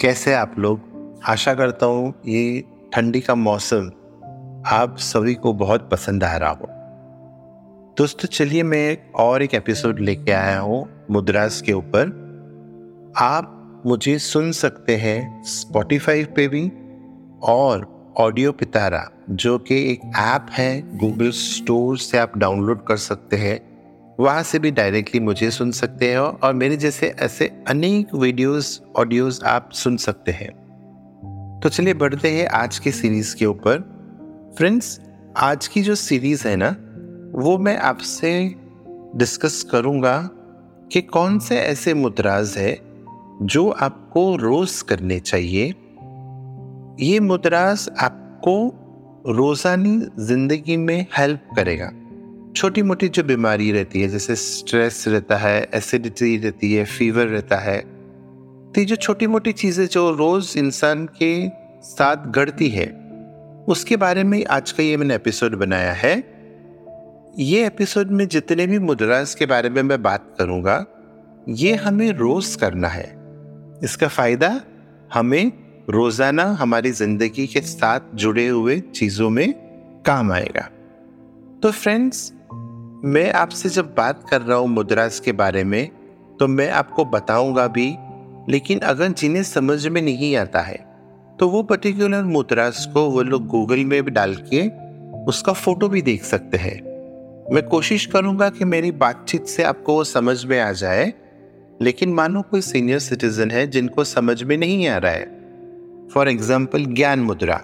कैसे आप लोग? आशा करता हूँ ये ठंडी का मौसम आप सभी को बहुत पसंद आ रहा हो। दोस्तों, चलिए मैं और एक एपिसोड लेके आया हूँ मुद्रास के ऊपर। आप मुझे सुन सकते हैं स्पॉटिफाई पे भी और ऑडियो पितारा जो कि एक ऐप है गूगल स्टोर से आप डाउनलोड कर सकते हैं। वहाँ से भी डायरेक्टली मुझे सुन सकते हैं और मेरे जैसे ऐसे अनेक वीडियोस ऑडियोज आप सुन सकते हैं। तो चलिए बढ़ते हैं आज के सीरीज़ के ऊपर। फ्रेंड्स आज की जो सीरीज़ है ना, वो मैं आपसे डिस्कस करूँगा कि कौन से ऐसे मुद्राज है जो आपको रोज करने चाहिए। ये मुद्राज आपको रोजानी ज़िंदगी में हेल्प करेगा। छोटी मोटी जो बीमारी रहती है, जैसे स्ट्रेस रहता है एसिडिटी रहती है फीवर रहता है तो जो छोटी मोटी चीज़ें जो रोज़ इंसान के साथ गढ़ती है, उसके बारे में आज का ये मैंने एपिसोड बनाया है। ये एपिसोड में जितने भी मुद्रास के बारे में मैं बात करूँगा, ये हमें रोज करना है। इसका फ़ायदा हमें रोज़ाना हमारी ज़िंदगी के साथ जुड़े हुए चीज़ों में काम आएगा। तो फ्रेंड्स मैं आपसे जब बात कर रहा हूँ मुद्रास के बारे में तो मैं आपको बताऊँगा भी, लेकिन अगर जिन्हें समझ में नहीं आता है तो वो पर्टिकुलर मुद्रास को वो लोग गूगल में भी डाल के उसका फ़ोटो भी देख सकते हैं। मैं कोशिश करूँगा कि मेरी बातचीत से आपको वो समझ में आ जाए, लेकिन मानो कोई सीनियर सिटीजन है जिनको समझ में नहीं आ रहा है। फॉर एग्ज़ाम्पल ज्ञान मुद्रा।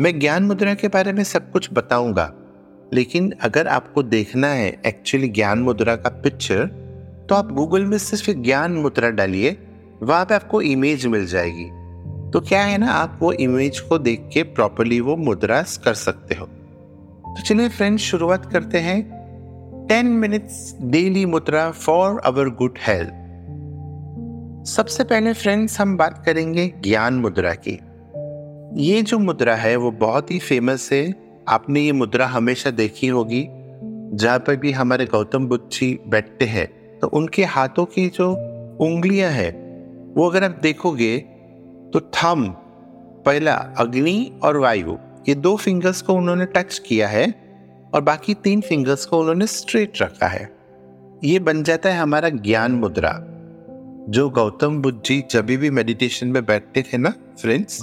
मैं ज्ञान मुद्रा के बारे में सब कुछ बताऊँगा। लेकिन अगर आपको देखना है एक्चुअली ज्ञान मुद्रा का पिक्चर तो आप गूगल में सिर्फ़ ज्ञान मुद्रा डालिए, वहाँ पे आपको इमेज मिल जाएगी। तो क्या है ना, आप वो इमेज को देख के प्रॉपरली वो मुद्रा कर सकते हो। तो चलिए फ्रेंड्स शुरुआत करते हैं। टेन मिनट्स डेली मुद्रा फॉर अवर गुड हेल्थ। सबसे पहले फ्रेंड्स हम बात करेंगे ज्ञान मुद्रा की। ये जो मुद्रा है, वो बहुत ही फ़ेमस है। आपने ये मुद्रा हमेशा देखी होगी। जहाँ पर भी हमारे गौतम बुद्ध जी बैठते हैं तो उनके हाथों की जो उंगलियाँ हैं, वो अगर आप देखोगे तो थम पहला अग्नि और वायु, ये दो फिंगर्स को उन्होंने टच किया है और बाकी तीन फिंगर्स को उन्होंने स्ट्रेट रखा है। ये बन जाता है हमारा ज्ञान मुद्रा। जो गौतम बुद्ध जी जब भी मेडिटेशन में बैठते थे ना फ्रेंड्स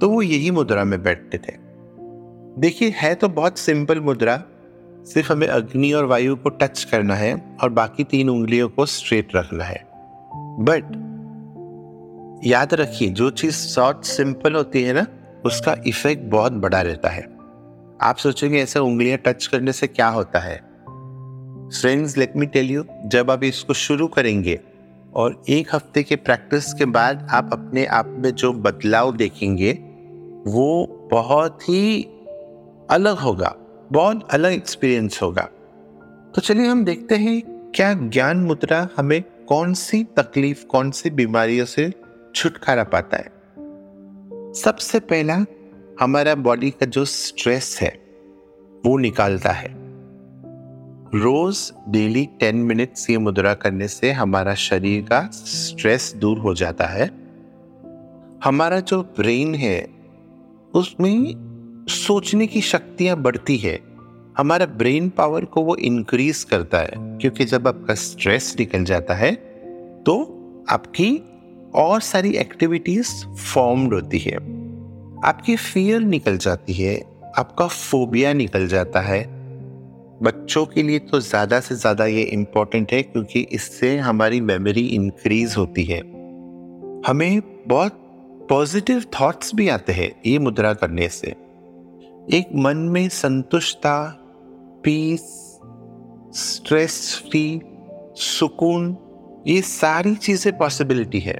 तो वो यही मुद्रा में बैठते थे। देखिए, है तो बहुत सिंपल मुद्रा। सिर्फ़ हमें अग्नि और वायु को टच करना है और बाकी तीन उंगलियों को स्ट्रेट रखना है। बट याद रखिए, जो चीज़ शॉर्ट सिंपल होती है ना, उसका इफ़ेक्ट बहुत बड़ा रहता है। आप सोचेंगे, ऐसे उंगलियाँ टच करने से क्या होता है? Friends let me tell you जब आप इसको शुरू करेंगे और एक हफ़्ते के प्रैक्टिस के बाद आप अपने आप में जो बदलाव देखेंगे, वो बहुत ही अलग होगा बहुत अलग एक्सपीरियंस होगा। तो चलिए हम देखते हैं क्या ज्ञान मुद्रा हमें कौन सी तकलीफ़, कौन सी बीमारियों से छुटकारा पाता है। सबसे पहला, हमारा बॉडी का जो स्ट्रेस है, वो निकालता है। रोज डेली टेन मिनट्स ये मुद्रा करने से हमारा शरीर का स्ट्रेस दूर हो जाता है। हमारा जो ब्रेन है, उसमें सोचने की शक्तियाँ बढ़ती है। हमारा ब्रेन पावर को वो इंक्रीज करता है, क्योंकि जब आपका स्ट्रेस निकल जाता है तो आपकी और सारी एक्टिविटीज़ फॉर्म्ड होती है। आपकी फियर निकल जाती है, आपका फोबिया निकल जाता है। बच्चों के लिए तो ज़्यादा से ज़्यादा ये इम्पोर्टेंट है, क्योंकि इससे हमारी मेमोरी इंक्रीज होती है। हमें बहुत पॉजिटिव थॉट्स भी आते हैं, ये मुद्रा करने से। एक मन में संतुष्टता पीस स्ट्रेस फ्री सुकून, ये सारी चीज़ें पॉसिबिलिटी है।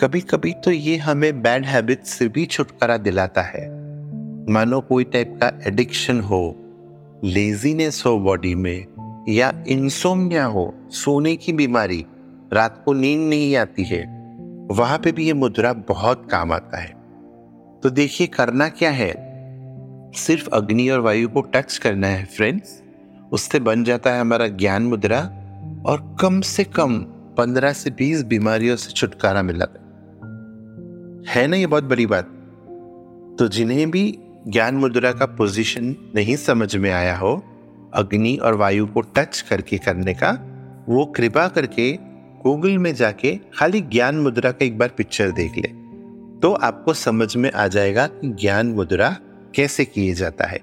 कभी कभी तो ये हमें बैड हैबिट से भी छुटकारा दिलाता है। मानो कोई टाइप का एडिक्शन हो लेजीनेस हो बॉडी में, या इंसोमिया हो, सोने की बीमारी, रात को नींद नहीं आती है, वहाँ पे भी ये मुद्रा बहुत काम आता है। तो देखिए करना क्या है? सिर्फ़ अग्नि और वायु को टच करना है फ्रेंड्स उससे बन जाता है हमारा ज्ञान मुद्रा और कम से कम पंद्रह से बीस बीमारियों से छुटकारा मिला है। ना ये बहुत बड़ी बात? तो जिन्हें भी ज्ञान मुद्रा का पोजीशन नहीं समझ में आया हो, अग्नि और वायु को टच करके करने का, वो कृपा करके गूगल में जाके खाली ज्ञान मुद्रा का एक बार पिक्चर देख ले। तो आपको समझ में आ जाएगा कि ज्ञान मुद्रा कैसे किए जाता है।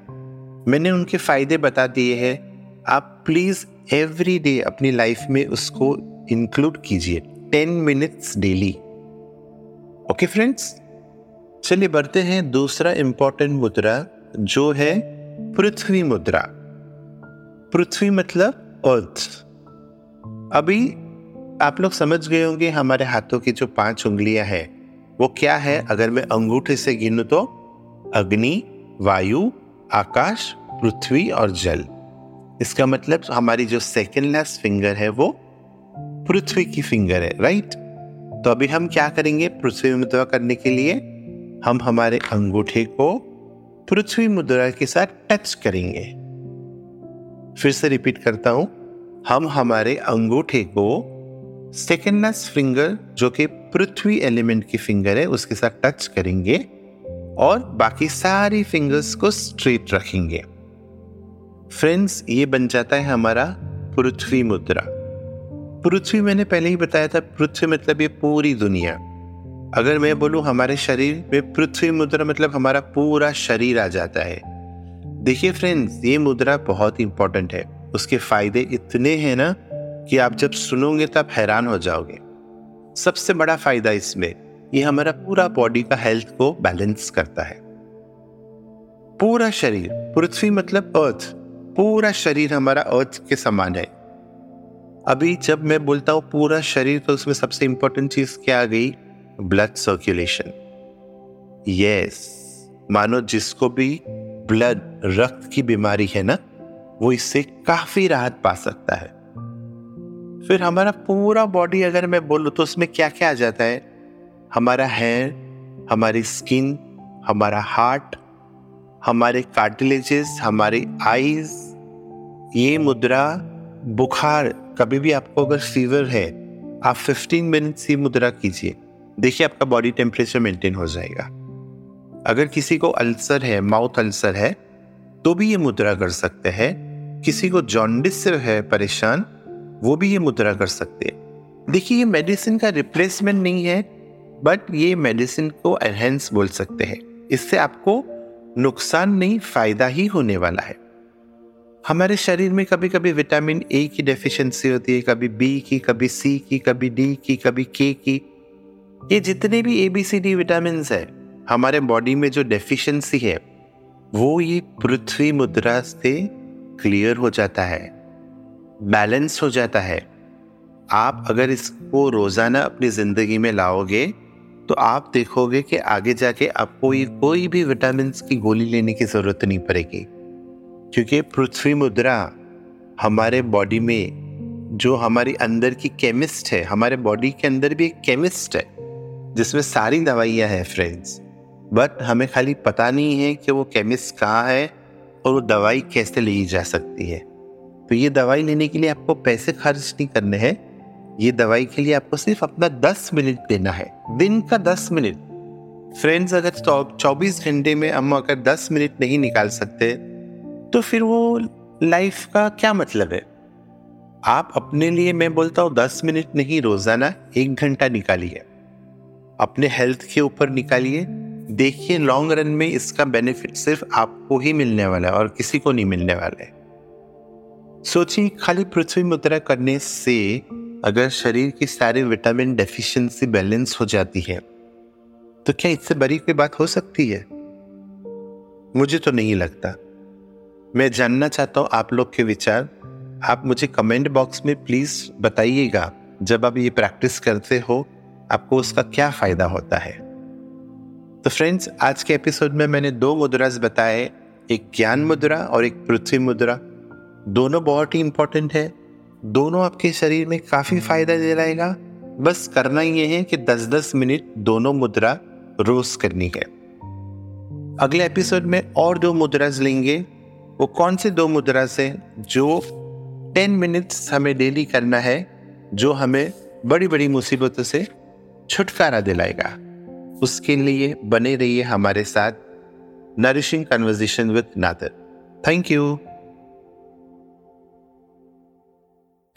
मैंने उनके फ़ायदे बता दिए हैं। आप प्लीज़ एवरी डे अपनी लाइफ में उसको इंक्लूड कीजिए। Ten minutes daily okay friends चलिए बढ़ते हैं दूसरा इंपॉर्टेंट मुद्रा, जो है पृथ्वी मुद्रा। पृथ्वी मतलब अर्थ अभी आप लोग समझ गए होंगे हमारे हाथों की जो पाँच उंगलियाँ हैं, वो क्या है? अगर मैं अंगूठे से गिनू तो अग्नि वायु, आकाश, पृथ्वी और जल। इसका मतलब हमारी जो सेकेंड लास्ट फिंगर है वो पृथ्वी की फिंगर है राइट तो अभी हम क्या करेंगे? पृथ्वी मुद्रा करने के लिए हम हमारे अंगूठे को पृथ्वी मुद्रा के साथ टच करेंगे। फिर से रिपीट करता हूँ, हम हमारे अंगूठे को सेकेंड फिंगर जो कि पृथ्वी एलिमेंट की फिंगर है, उसके साथ टच करेंगे। और बाकी सारी फिंगर्स को स्ट्रेट रखेंगे। फ्रेंड्स ये बन जाता है हमारा पृथ्वी मुद्रा। पृथ्वी मैंने पहले ही बताया था, पृथ्वी मतलब ये पूरी दुनिया। अगर मैं बोलूँ हमारे शरीर में पृथ्वी मुद्रा मतलब हमारा पूरा शरीर आ जाता है। देखिए फ्रेंड्स ये मुद्रा बहुत इंपॉर्टेंट है। उसके फ़ायदे इतने हैं ना कि आप जब सुनोगे तब हैरान हो जाओगे। सबसे बड़ा फ़ायदा इसमें ये हमारा पूरा बॉडी का हेल्थ को बैलेंस करता है। पूरा शरीर, पृथ्वी मतलब अर्थ पूरा शरीर हमारा अर्थ के समान है। अभी जब मैं बोलता हूँ पूरा शरीर तो उसमें सबसे इंपॉर्टेंट चीज़ क्या आ गई? ब्लड सर्कुलेशन यस मानो जिसको भी ब्लड रक्त की बीमारी है ना, वो इससे काफ़ी राहत पा सकता है। फिर हमारा पूरा बॉडी अगर मैं बोलू तो उसमें क्या क्या आ जाता है? हमारा हेयर हमारी स्किन हमारा हार्ट हमारे कार्टिलेजेस हमारी आईज ये मुद्रा बुखार, कभी भी आपको अगर फीवर है, आप 15 मिनट ही मुद्रा कीजिए। देखिए आपका बॉडी टेम्परेचर मेंटेन हो जाएगा। अगर किसी को अल्सर है माउथ अल्सर है तो भी ये मुद्रा कर सकते हैं। किसी को जॉन्डिस से है परेशान, वो भी ये मुद्रा कर सकते हैं। देखिए ये मेडिसिन का रिप्लेसमेंट नहीं है बट ये मेडिसिन को एनहेंस बोल सकते हैं। इससे आपको नुकसान नहीं, फ़ायदा ही होने वाला है। हमारे शरीर में कभी कभी विटामिन ए की डेफिशिएंसी होती है, कभी बी की, कभी सी की, कभी डी की, कभी के की। ये जितने भी A B C D vitamin है, हमारे बॉडी में जो डेफिशिएंसी है, वो ये पृथ्वी मुद्रा से क्लियर हो जाता है बैलेंस हो जाता है। आप अगर इसको रोज़ाना अपनी ज़िंदगी में लाओगे तो आप देखोगे कि आगे जाके आपको ये कोई भी विटामिन की गोली लेने की ज़रूरत नहीं पड़ेगी। क्योंकि पृथ्वी मुद्रा हमारे बॉडी में, जो हमारी अंदर की केमिस्ट है, हमारे बॉडी के अंदर भी एक केमिस्ट है, जिसमें सारी दवाइयाँ हैं फ्रेंड्स बट हमें खाली पता नहीं है कि वो केमिस्ट कहाँ है और वो दवाई कैसे ली जा सकती है। तो ये दवाई लेने के लिए आपको पैसे खर्च नहीं करने हैं। ये दवाई के लिए आपको सिर्फ़ अपना दस मिनट देना है। दिन का दस मिनट। फ्रेंड्स अगर चौबीस घंटे में हम अगर दस मिनट नहीं निकाल सकते तो फिर वो लाइफ का क्या मतलब है? आप अपने लिए, मैं बोलता हूँ, दस मिनट नहीं, रोज़ाना एक घंटा निकालिए। अपने हेल्थ के ऊपर निकालिए। देखिए लॉन्ग रन में इसका बेनिफिट सिर्फ़ आपको ही मिलने वाला है और किसी को नहीं मिलने वाला है। सोचिए, खाली पृथ्वी मुद्रा करने से अगर शरीर की सारी विटामिन डेफिशिएंसी बैलेंस हो जाती है तो क्या इससे बड़ी कोई बात हो सकती है? मुझे तो नहीं लगता। मैं जानना चाहता हूँ आप लोग के विचार। आप मुझे कमेंट बॉक्स में प्लीज़ बताइएगा। जब आप ये प्रैक्टिस करते हो, आपको उसका क्या फ़ायदा होता है? तो फ्रेंड्स आज के एपिसोड में मैंने दो मुद्रास बताए। एक ज्ञान मुद्रा और एक पृथ्वी मुद्रा। दोनों बहुत ही इंपॉर्टेंट है। दोनों आपके शरीर में काफ़ी फ़ायदा दे रहेगा बस करना ये है कि 10-10 मिनट दोनों मुद्रा रोज करनी है। अगले एपिसोड में और दो मुद्रास लेंगे। वो कौन से दो मुद्रा से जो 10 मिनट्स हमें डेली करना है, जो हमें बड़ी बड़ी मुसीबतों से छुटकारा दिलाएगा। उसके लिए बने रहिए हमारे साथ nourishing conversation with Nadar thank you